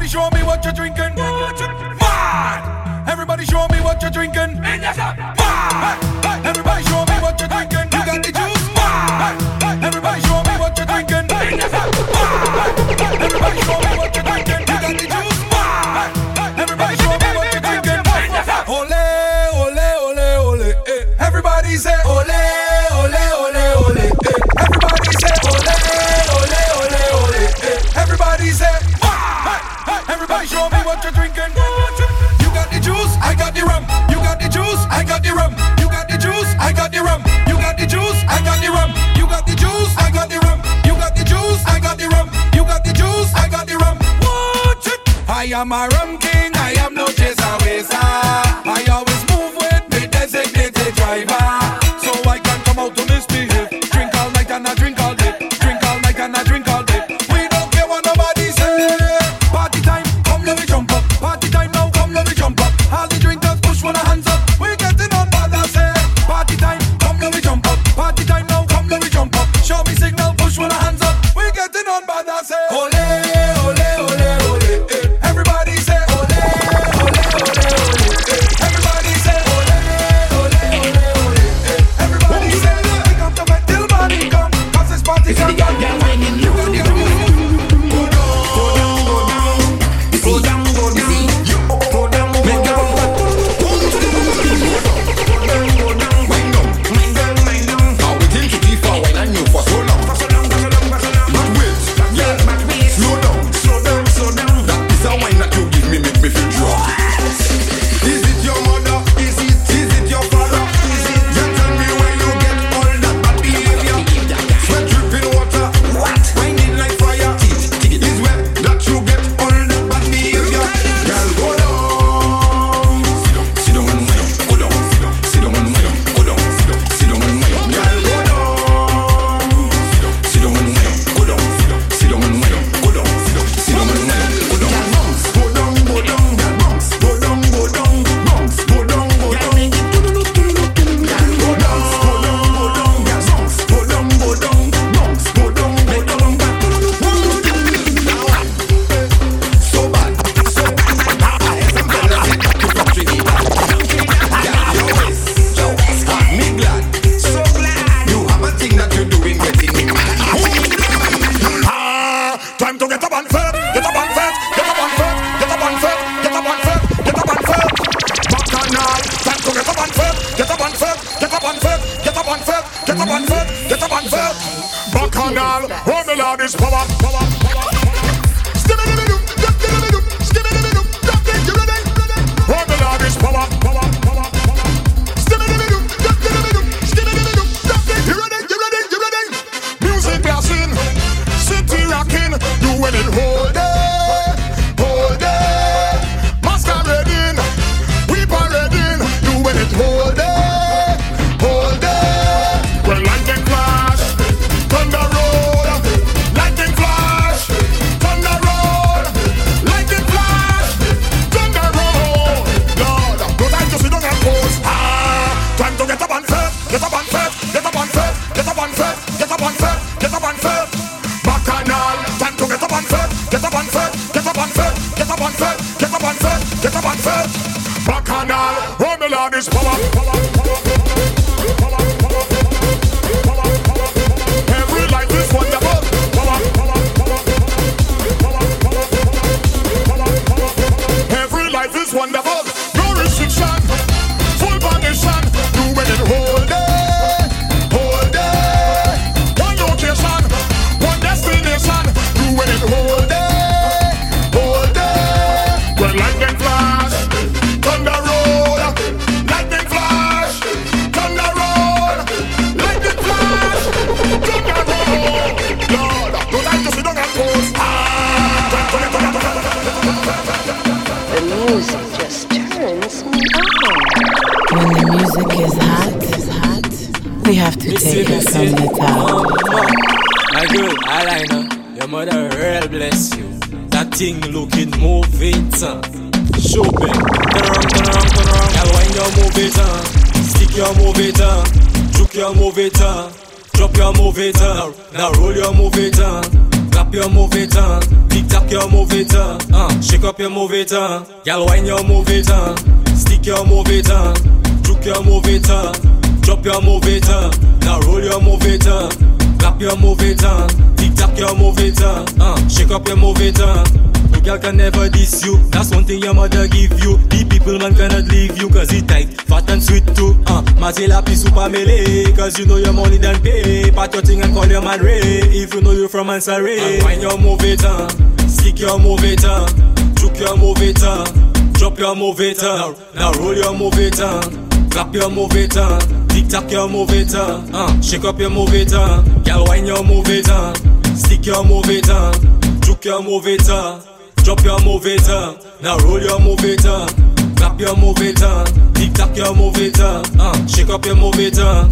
Everybody show me what you're drinking. Mad! Everybody show me what you're drinking. Mad! got the rum, you got the juice, I got the rum, you got the juice, I got the rum, you got the juice, I got the rum, you got the juice, I got the rum. Watch it. I am a rum king, I am no chaser, waster. I always move with the designated driver. time, stick your movie time, juke your movie time, drop your movie time, now roll your movie time, clap your movie time, tick tock your movie time, uh, shake up your movie time, y'all wine your movie time, stick your movie time, juke your movie time, drop your movie time, now roll your movie time, clap your movie time, tick tock your movie time, uh, shake up your movie time. No girl can never diss you. That's one thing your mother give you. The people man cannot leave you cause it tight, fat and sweet too. Uh, Mazela pi super melee cause you know your money done pay. Pat your thing and call your man Ray if you know you from Ansari. And when you move it uh, stick your move it uh, your move it uh, drop your move it uh, now roll your move it uh, clap your move it uh, tic your move it uh, uh, shake up your move it uh, girl wine your move it uh, stick your move it uh, juke your move it uh. Drop your move it uh. Now roll your move it uh. Clap your move it uh. Tic tac your move it uh. uh. Shake up your move it uh.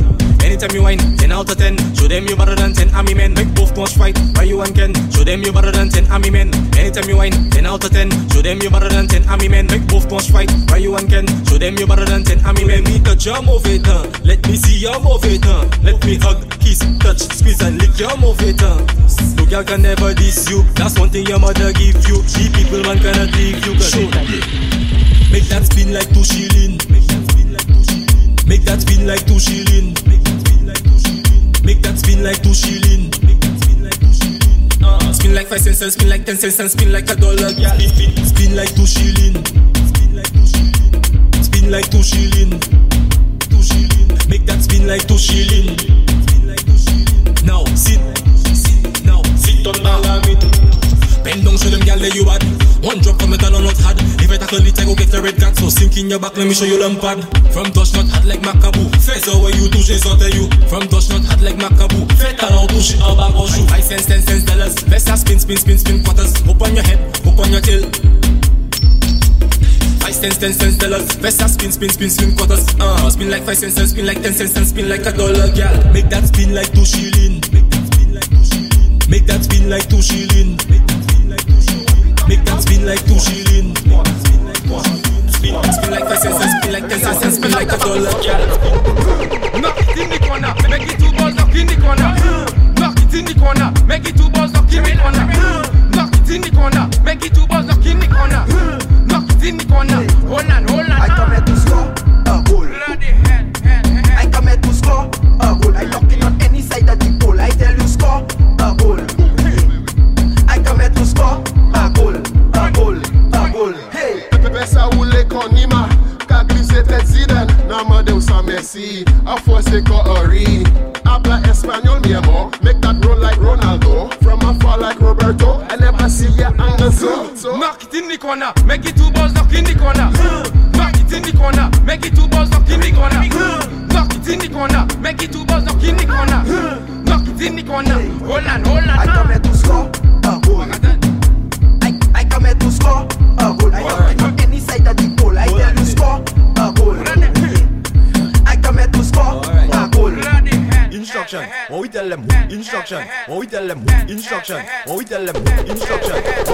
Anytime you whine, 10 out of 10 Show them you better than 10 army men. Make both punch fight, why you and Ken. Show them you better than 10 army men. Anytime you whine, 10 out of 10 Show them you better than 10 army men. Make both punch fight, why you and Ken. Show them you better than 10 army men. Me touch your move it uh. Let me see your move it uh. Let me hug, kiss, touch, squeeze and lick your move it uh. No girl can never diss you. That's one thing your mother give you. The people man cannot leave you. Show Make that spin like two shilling. Make that spin like two shilling. Make that spin like two shilling uh, Spin like five cents and spin like ten cents and spin like a dollar. Yeah. spin, spin like two shilling Spin like two shilling Two shilling Make that spin like two shilling Now sit. Now sit on Malamit Bend down, show them gal that you bad One drop from metal or not hard. If I tackle it, I go get the red card So sink in your back, let me show you lampad From touch not hard like Macabou Fais ça ouais you touche sauter you. From touch not hard like Macabou Fais talent touche en bas en chou Five cents, ten cents, dollars ça spin, spin, spin, spin quarters. Up on your head, up on your tail. Five cents, ten cents, dollars ça spin, spin, spin, spin quarters. Uh, Spin like five cents and spin like ten cents and spin like a dollar gal. Make that spin like two shilling. Make that spin like two shilling. Make that spin like two shilling Spin, spin like five cents and spin like ten cents and spin like a dollar gal Knock it in the corner, make it two balls knock in the corner. Knock it in the corner, make it two balls knock in the corner. Knock it in the corner, make it two balls knock in the corner. Knock it in the corner, hold on, hold on. I come here to score a goal. Bloody hell, hell, hell. I come here to score a goal. I knocking on any side of the pole. I tell you score konima Ka glise tet ziden Nan mande ou sa mersi A fose ko ori Habla Espanyol mi amo Make that roll like Ronaldo From afar like Roberto I never see ya angle so So Knock it in the corner, make it two balls knock in the corner. Knock it in the corner, make it two balls knock in the corner. Them? Instruction. What we tell them? Instruction.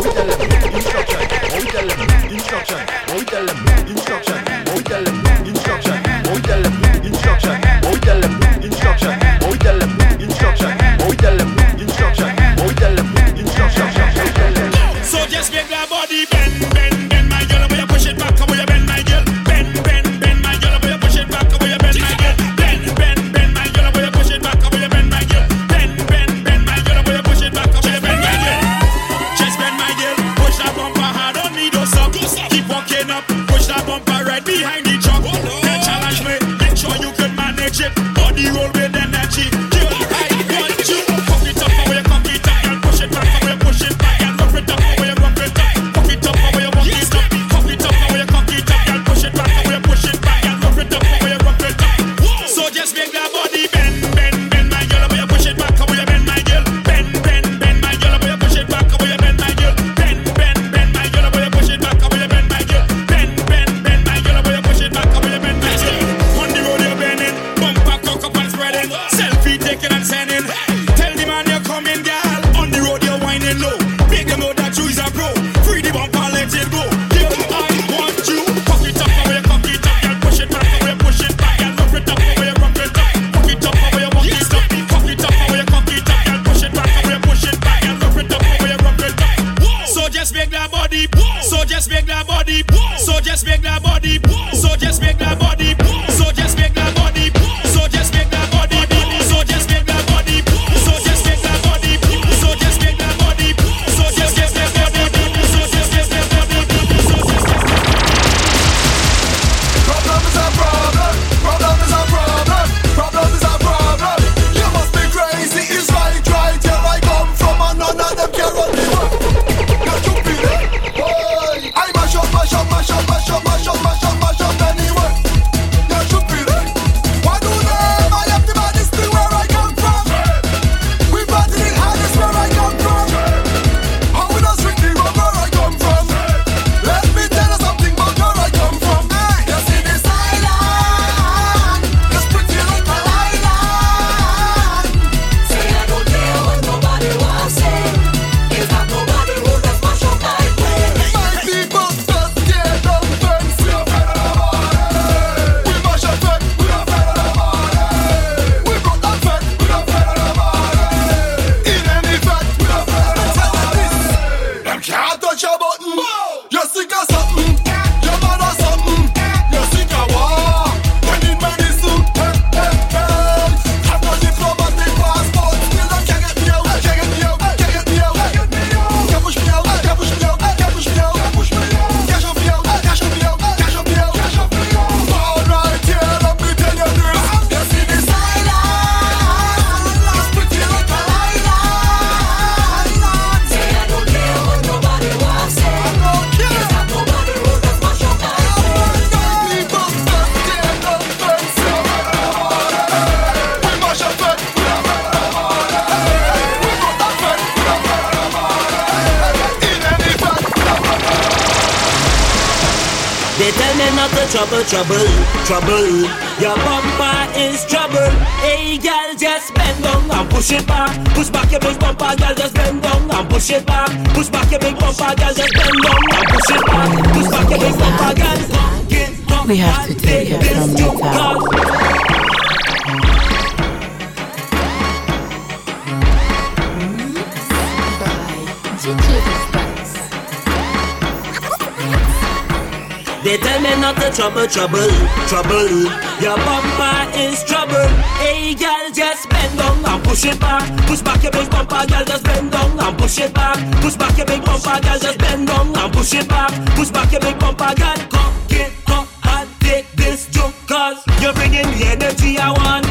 trouble, trouble. Your bumper is trouble. Hey, girl, just bend down and push it back. Push back your big bumper, girl, just bend down and push it back. Push back your big bumper, girl, just bend down and push it back. Push back your big bumper, girl. We have to take it from the top. They tell me not to trouble, trouble, trouble. Your bumper is trouble. Hey, girl, just bend down and push it back. Push back your big bumper, girl, just bend down and push it back. Push back your big bumper, girl, just bend down and push it back. Push back your big bumper, girl, come it, up I take this joke, cause you're bringing the energy I want.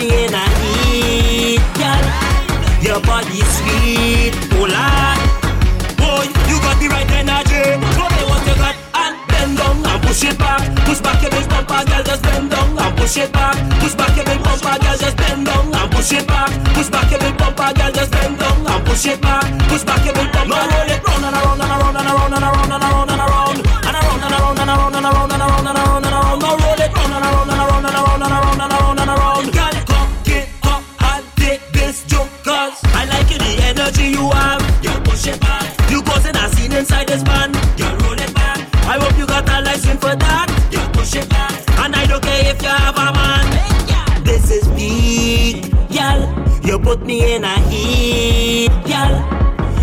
clean and neat, girl. Your body sweet, oh lad. Boy, you got the right energy. Show me what you got and bend down and push it back. Push back your big bumper, girl, just bend down and push it back. Push back your big bumper, girl, just bend down and push it back. Push back your big bumper, girl, just bend down and push it back. Push back your big bumper, no roll it round and around and around and around and around. Java man. This is peak, y'all. You put me in a heat, y'all.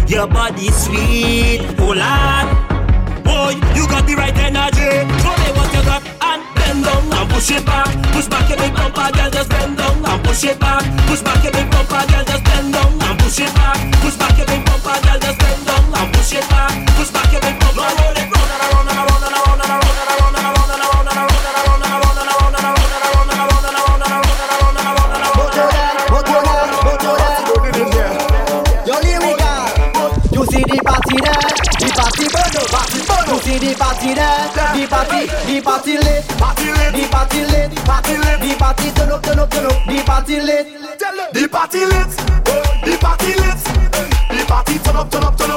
Your body sweet, oh lad. Boy, you got the right energy. Show me what you got and bend down and push it back. Push back your big bumper, girl, just bend down and push it back. Push back your big bumper, girl, just bend down and push it back. Push back your big bumper, girl, just bend down and push it back. party, the party late, party late, the party late, party late. the party turn up, turn up, turn up, the party late, the party lit, the party late, the party turn up, turn up, turn up.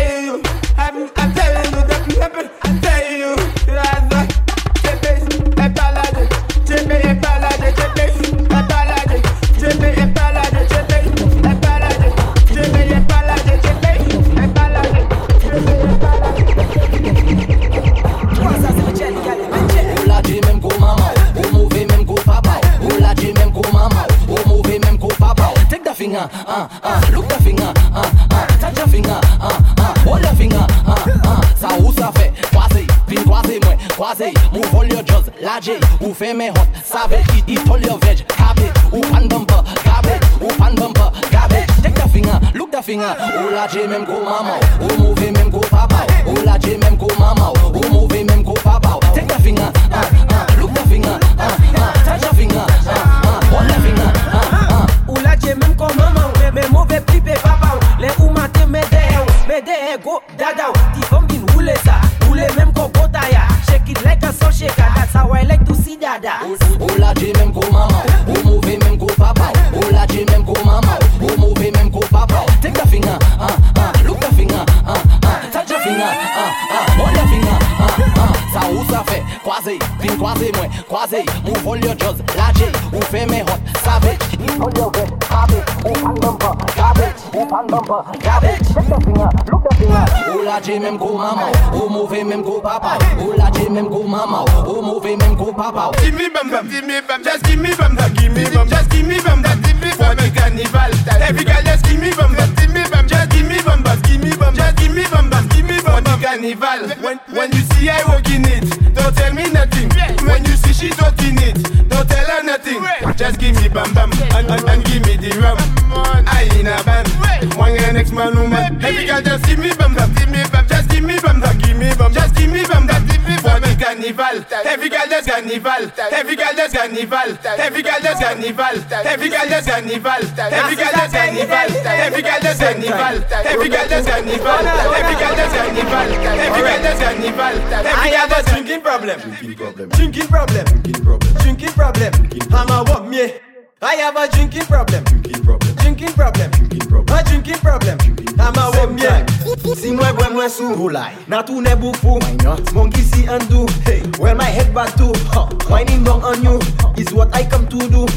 feme hot, savage. Eat all your veg, cabbage. Ou pan bumper, cabbage. Ou pan bumper, cabbage. Take the finger, look the finger. Ou la J même go mama. Ou move même go sa I like to see dada Ou la di menm kou mama. Ou mouve menm kou papa. Ou la di menm kou mama Ou mouve menm kou papa. Take the finger, ah, ah Look the finger, ah, ah Touch the finger, ah, ah Hold the finger, ah, ah Sa ou sa fe, kwaze Pin kwaze mwen, kwaze Mou vol yo joz, laje Ou fe men eh, hot, savage. Hold your ve, habit. Ou pan bumper, garbage Ou pan bumper, garbage Take the finger, look Ouwa, ou la je menm kou mama Ou mouve menm kou papa Ou la je menm kou mama Ou mouve menm kou papa Gimme bam bam, gimme bam Just gimme bam bam, gimme bam Just gimme bam bam, gimme bam For the carnival Every girl just gimme bam bam Gimme bam, just gimme bam bam Gimme bam, just gimme bam bam Gimme bam For the carnival When, when you see I walk in it Don't tell me nothing When you see she talk in it Don't tell her nothing Just gimme bam bam and, and gimme the rum woman, woman. Every girl just give me bum, bum, give me bum, just give me bum, bum, give me bum, just give me bum, bum, give me bum. For the carnival, every girl just carnival, every girl just carnival, every girl just carnival, every girl just carnival, every girl just carnival, every girl just carnival, every girl just carnival, every girl just carnival, every girl just carnival, I every girl have a just drinking problem. Drinking problem. Drinking problem. Drinking problem. I'm a what me? I have a drinking problem. Drinking problem. Drinking problem. Drinking problem. A drinking problem. I'm a what me? Si moi bois moi sous roulai. Na tout ne not? Monkey see and do. Well my head back too. Whining down on you is what I come to do.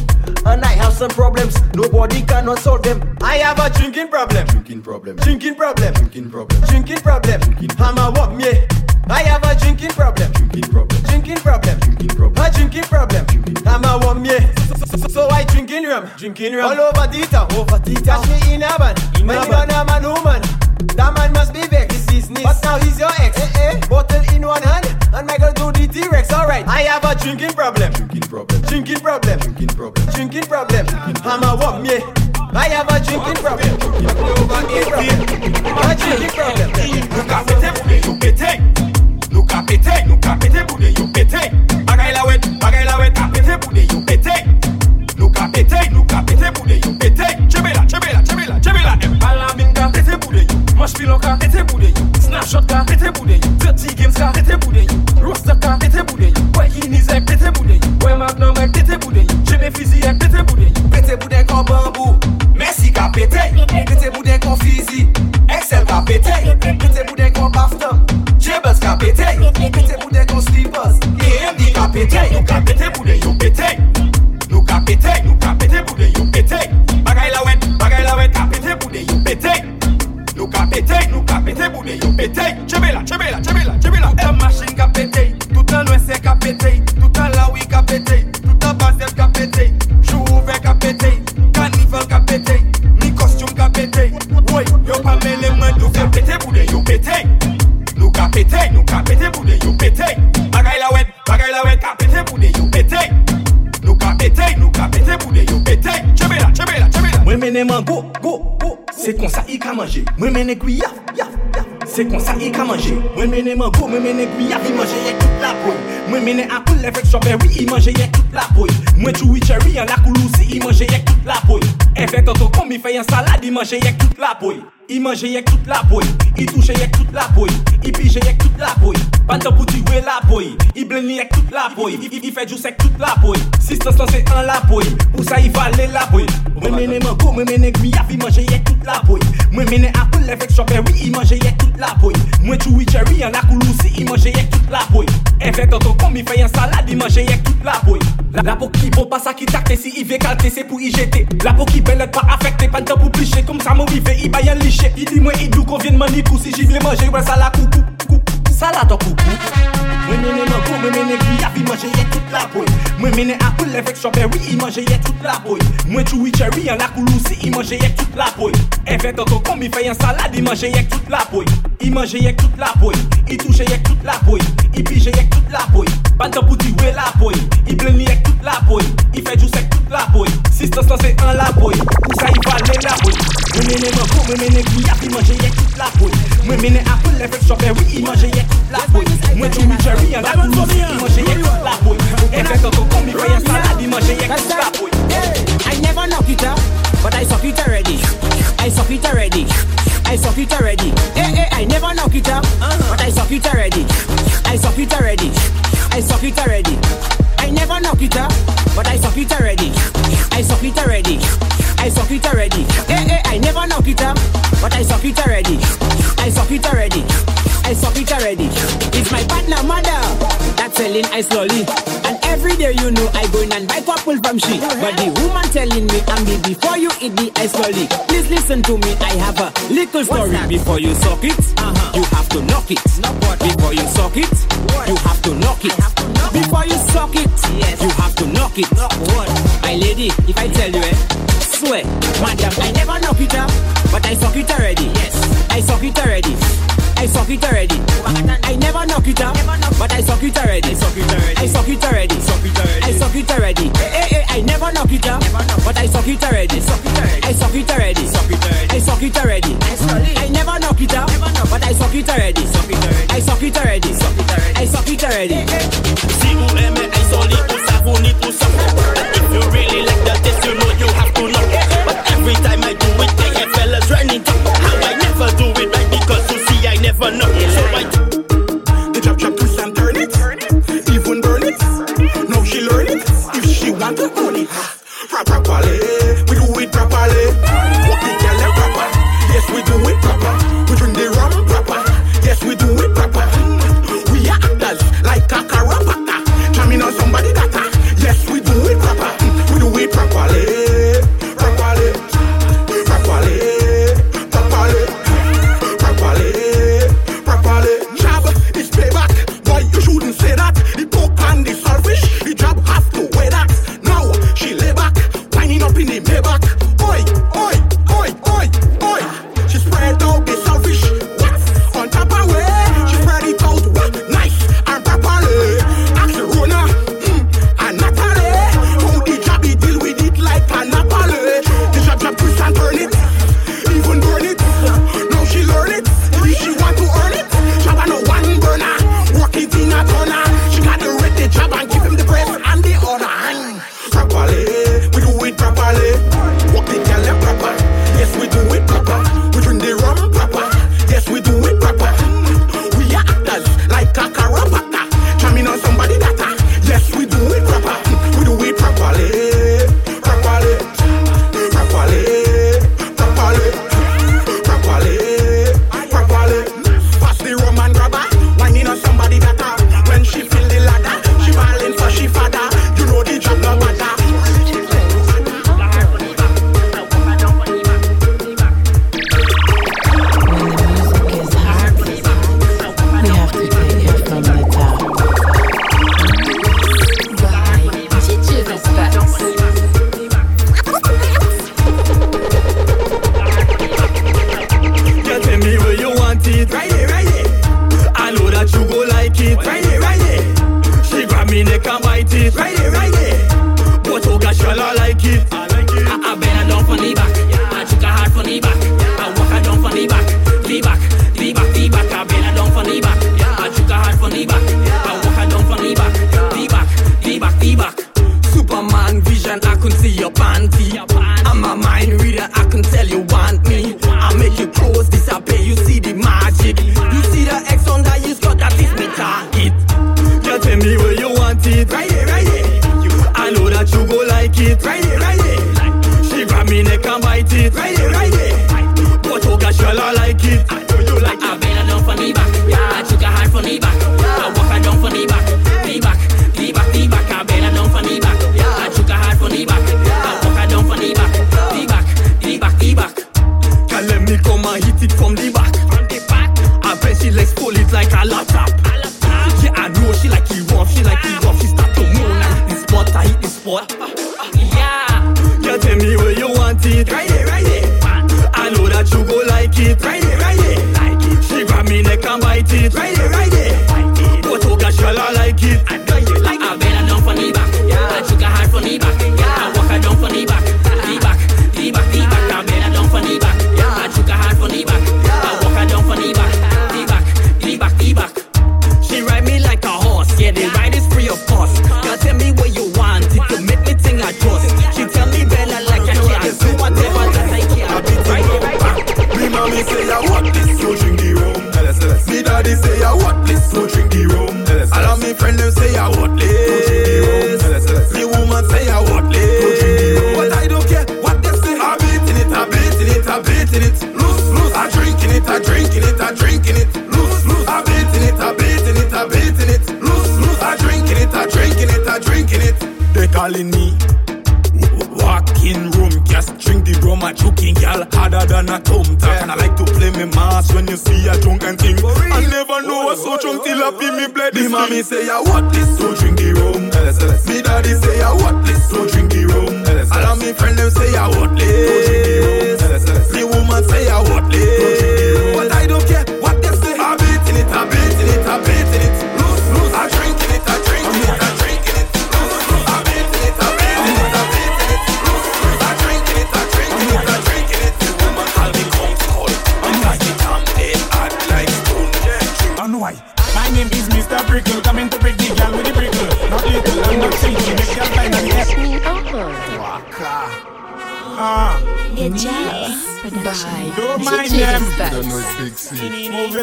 And I have some problems. Nobody cannot solve them. I have a drinking problem. Drinking problem. Drinking problem. Drinking problem. Drinking problem. I'm a what me? I have a drinking problem. Drinking problem. Drinking problem. Drinking problem. A drinking problem. I'm a one me. So, so, so I drinking rum. Drinking rum. All over Tita. Over Tita. Catch me in a van. In a van. a man woman. That man must be back. This is nice. But now he's your ex. Eh, eh. Bottle in one hand. And Michael do the T-Rex. Alright. I have a drinking problem. Drinking problem. Drinking problem. Drinking problem. Drinking problem. I'm a one me. I have a drinking problem. A drinking problem. Nou ka pete pou de yo pete Nou ka pete, nou ka pete pou de yo pete. Bagay la wet, bagay la wet, ka pete pou de yo pete. Nou ka pete, nou ka pete pou de yo pete. Chebe la, chebe la, chebe la, chebe la. M Alamin pete pou de yo. Mosh pilon ka pete pou de yo. Snapshot ka. Pete pou de yo. Dirty Games ka. Pete pou de yo. Roster ka. Pete pou de yo Boy Inizek pete pou de yo. Boy Magnum ek pete pou de yo. Chebe Fiziyek pete pou de yo. Pete pou de kon bambou. Messi ka pete, pete pou de kon Fizi Excel ka pete, pete pou de kon Baftan. kebes ka pete Pete pou de kon slippers E mdi ka pete Nou ka pete pou de yon pete. Nou ka pete, nou ka pete pou de yon pete. Bagay la wet, bagay la wet Ka pete pou de yon pete. Nou ka pete, nou ka pete pou de yon pete. Chebe la, chebe la, chebe la, chebe la. E machin ka pete Toutan wese ka pete. Toutan lawi ka pete. pete, nou ka pete pou de yo pete. Bagay la wet, bagay la wet, ka pete pou de yo pete. Nou ka pete, nou ka pete pou de yo pete. Chebe la, chebe la, chebe la. Mwen mene man go, go, go, se kon sa i ka manje. Mwen mene kwi yaf, yaf, yaf, se kon sa i ka manje. Mwen mene man go, mwen mene kwi yaf, i manje ye tout la boy. Mwen mene akoul evek strawberry, i manje ye tout la boy. Mwen chou i cherry, an la koulou i manje ye tout la boy. Evek toto kom, i fey an salad, i manje ye tout la boy. I manje yek tout la boy, i touche yek tout la boy, i pije yek tout la boy. Pantan pou ti we la boy I blen li ek tout la boy I fe jous ek tout la boy Sistans lan se an la boy Pou sa i vale la boy. Mwen mene mango, mwen mene gmiya Fi manje ye tout la boy. Mwen mene apple efek strawberry I manje ye tout la boy. Mwen chewy cherry an akoulou si I manje ye tout la boy. Efek ton ton kom i fe yon salade I manje ye tout la boy. La pou ki bon pa sa ki takte Si i ve kalte se pou i jete. La pou ki belet pa afekte Pantan pou pliche Kom sa mou i ve i bayan liche. I di mwen i dou kon vyen mani kou Si jigle manje wè sa la kou kou kou. salade en coucou. Mwen mene nan kou, mwen mene griyav, i manje ye tout la boy Mwen mene apple avec strawberry, i manje ye tout la boy Mwen chewy cherry, an la koulousi, i manje ye tout la poy. Enfek toto kokon, mi fay an salade, i manje ye tout la boy I manje ye tout la boy, i touche ye tout la boy I pije ye tout la poy, pantan pouti we la boy I blen li ye tout la boy, i fej ou sek tout la boy Sistans lan se an la boy, pou sa i vale la boy Mwen mene nan kou, mwen mene griyav, i manje ye tout la boy Mwen mene apple avec strawberry, i manje ye la boy Mwen chewy cherry an la koulousi I manje yek tout la boy Efek toto kom I fay an salade I manje yek tout la boy I never knock it up, but I suck it already. I suck it already. I suck it already. Hey, hey, I never knock it up, but I suck it already. I suck it already. I suck it already. I never knock it up, but I suck it already. I suck it already. I suck it already. Hey, hey, I never knock it up, but I suck it already. I suck it already. I suck it already. It's my partner mother that's selling ice lolly. And every day you know I go in and buy couple from she. But the woman telling me, I'm Ambi, before you eat the ice lolly, please listen to me. I have a little story. Before you suck it, uh-huh. you have to knock it. What? Before you suck it, you have to knock it. Before you suck it, yes. you have to knock it. Knock what? My lady, if I tell you, eh, swear, madam, I never knock it up, but I suck it already. Yes, I suck it already. I suck it already. I never knock it up, but I suck it already. I suck it already. I suck it already. I suck it already. I never knock it up, but I suck it already. I suck it already. I suck it already. I never knock it up, but I suck it already. I suck it already. I suck it already. Si vous aimez, I suck it, vous savez, vous n'y poussez. If you really like the taste, you know you have to knock. But every time fun. No. So I the chop chop twist and turn it, even burn it. Now she learn it. If she want to own it, proper quality. me neck and bite it. Right here, right here. But oh gosh, y'all like it. it right here, right to drink the rum. Me daddy say I worthless. this drink the rum. All of me friends them say I worthless, so drink the want this. Me woman say I worthless. No drink the rum. But I don't care what they say. I'm beating it, I'm beating it, I'm beating it. Loose, loose. I'm drinking it, I'm drinking it, I'm drinking it. Loose, loose. I'm beating it, I'm beating it, I'm beating it. Loose, loose. I'm drinking it, I'm drinking it, I'm drinking it. They calling me. Walk in room, just drink the rum, I choking gal harder than a tom mass when you see a drunk and think. I never know what's oh, so drunk till I oh, feel me oh. bloody. Me mommy say, I want this, so drink the rum. Me daddy say, I want this, so drink the rum. All of me friends them say, I want this, so drink the rum. Me woman say, I want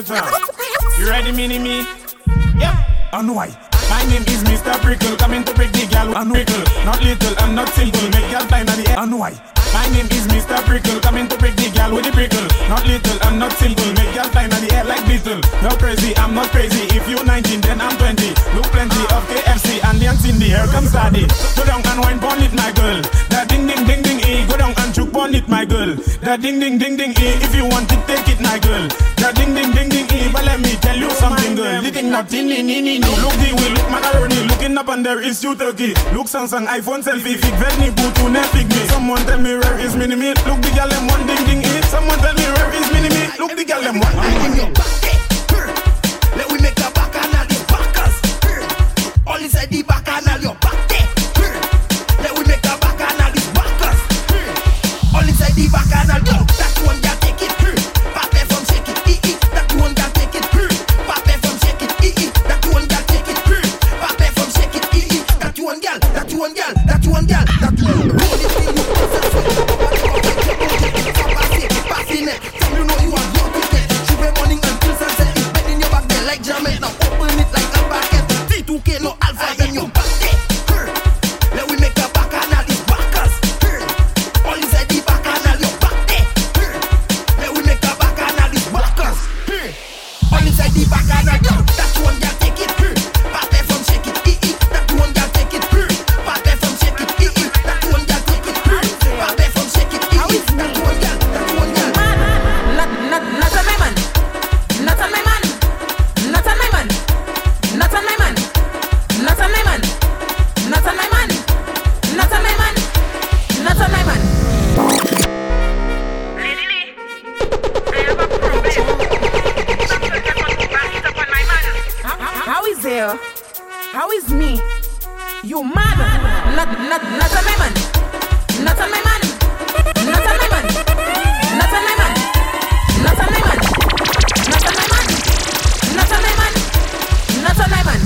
Predator. You ready, mini me? Yep. And why? My name is Mr. Prickle, coming to prick the gal. And prickle, not little, I'm not simple, make gal blind at the end. And why? My name is Mr. Prickle, coming to prick the gal with the prickle. Not little, I'm not simple, make gal blind at the air like beetle. No crazy, I'm not crazy. If you 19, then I'm 20. Look plenty of KFC and dancing the hair comes daddy. Go down and wine, bonnet, my girl my girl. That ding ding ding ding eh. If you want it, take it, my girl. That ding ding ding ding eh. But let me tell you something, girl. You think nothing, ni ni ni ni. Look the way, look macaroni. Looking up and there is you turkey. Look Samsung, iPhone, selfie, fig, very Bluetooth, Netflix me. Someone tell me where is mini me. Look the girl them one ding ding eh. Someone tell me where is mini me. Look the girl them one. I in your pocket, let we make a bacchanal, you backers. All inside the bacchanal, you mighty back and I'll blow. That's one guy. tale. How is me? You mad? Not, not, not a man. Not a man. Not a man. Not a man. Not a man. Not a man. Not a man. Not a man.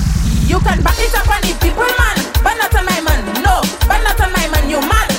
You can back it up on it, people man. But not a man. No, but not a man. You mad?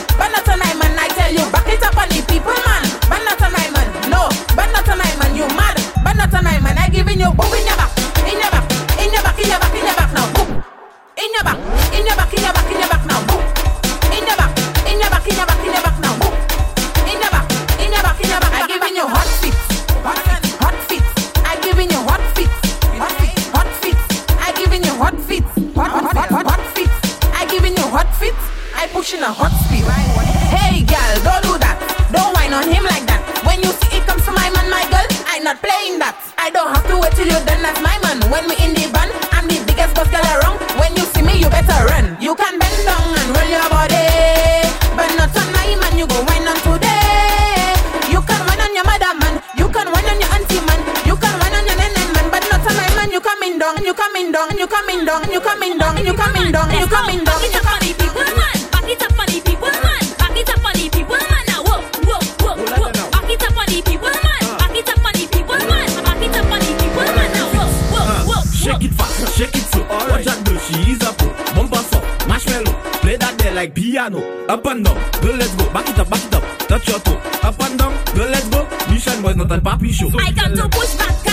up and down, girl let's go. Mission was not a papi show. I come to push back.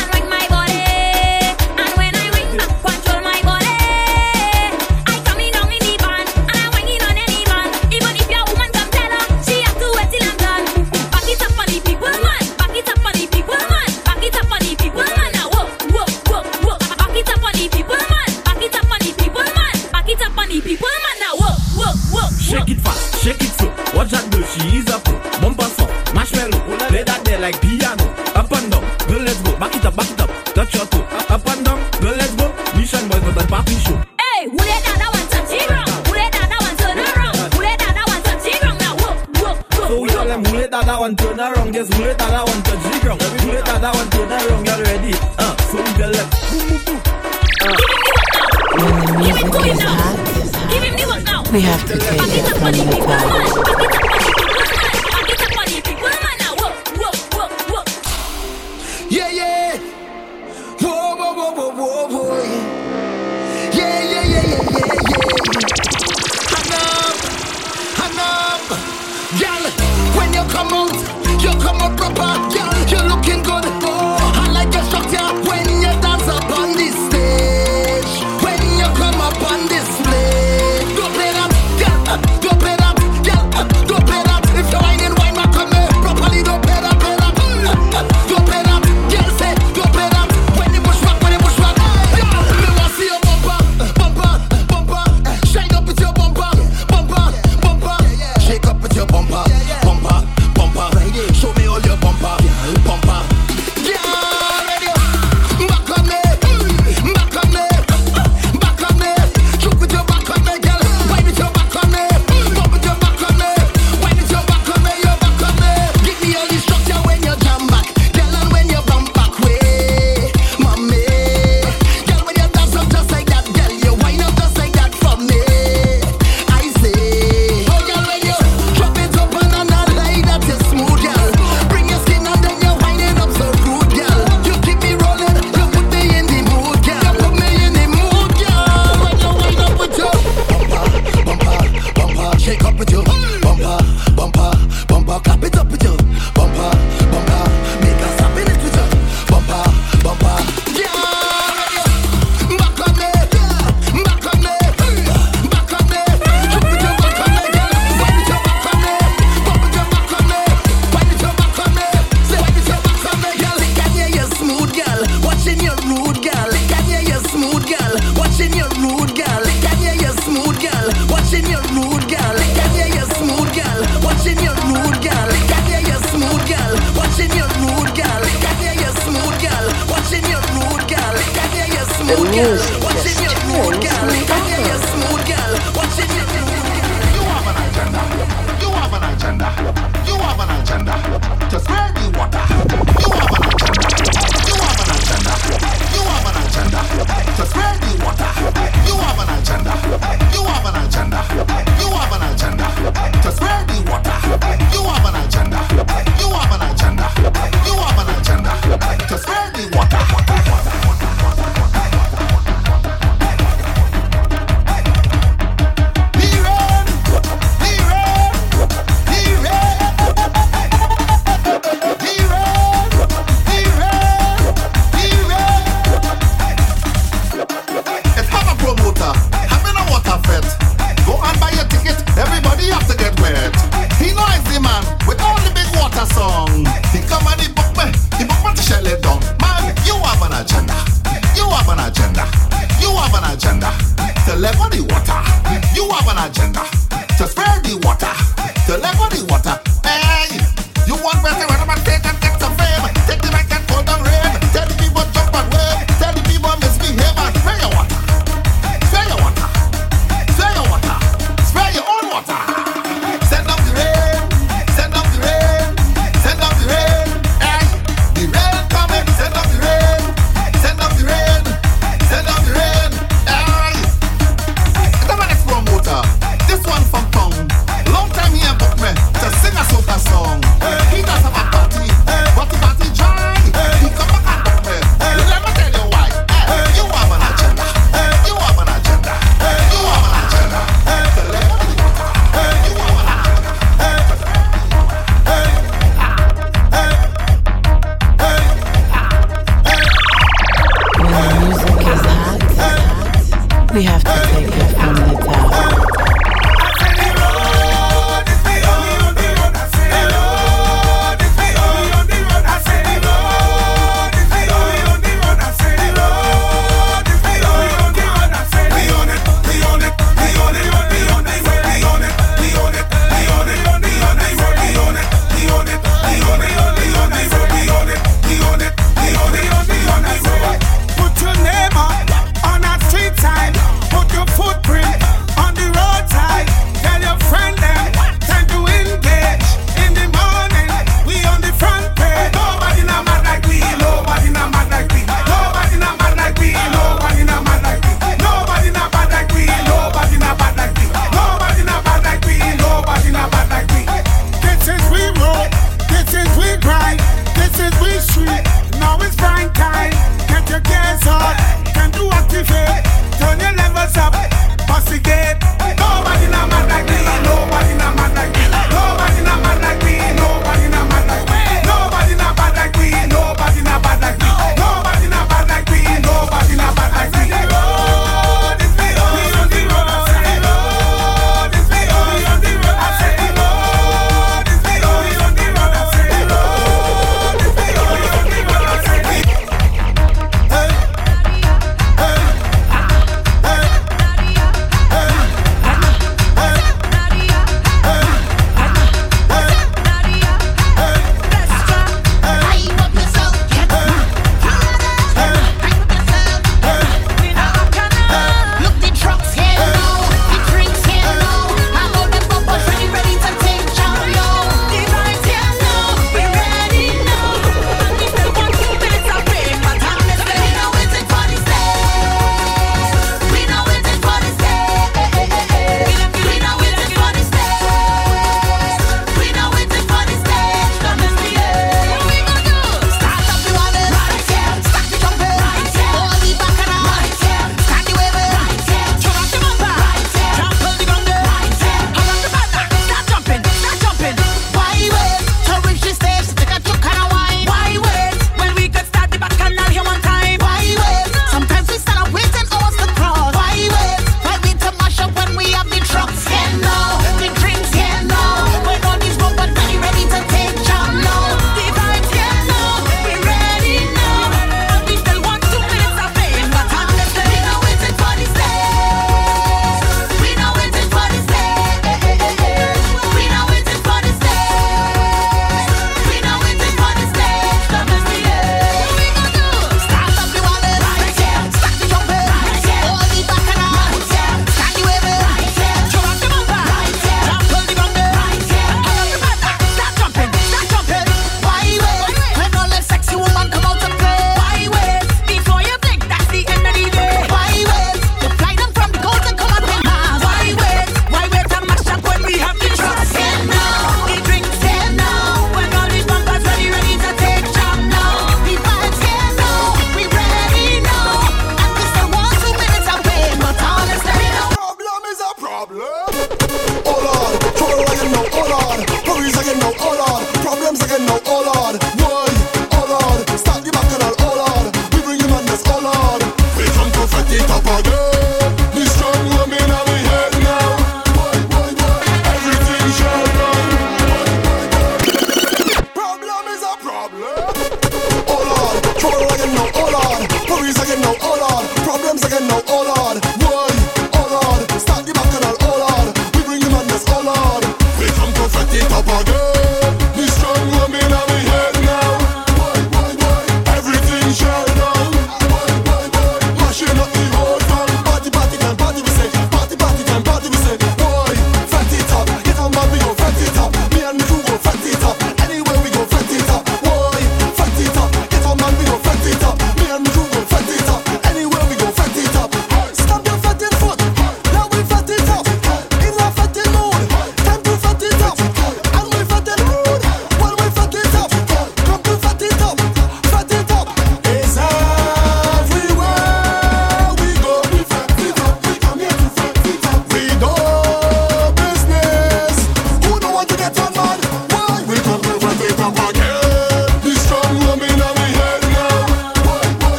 money, big bag.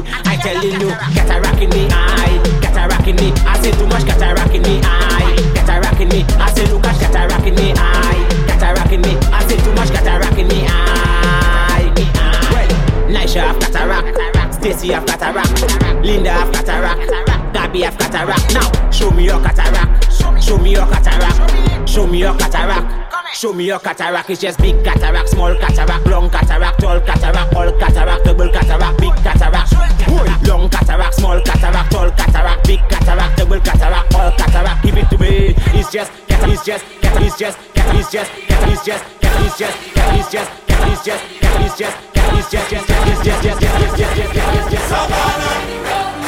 I telling you, cataract in Show me your cataract, it's just big cataract, small cataract, long cataract, tall cataract, all cataract, double cataract, big cataract. Long cataract, small cataract, tall cataract, big cataract, double cataract, all cataract. Give it to me. It's just, cat, it's just, cat, it's just, cat, it's just, cat, it's just, cat, it's just, cat, it's just, cat, it's just, cat, it's just, cat, it's just, cat, it's just, cat, it's just, cat, it's just, cat, it's just, cat, it's just, cat, it's just, cat, it's just, cat, it's just, cat, it's just, cat, it's just. cat. It's just cat. It's just cat. It's just cat. It's just cat. It's just cat. It's just cat. It's just cat. It's just cat. It's just cat. It's just cat. It's just cat. It's just cat. It's just cat. It's just cat. It's Mama,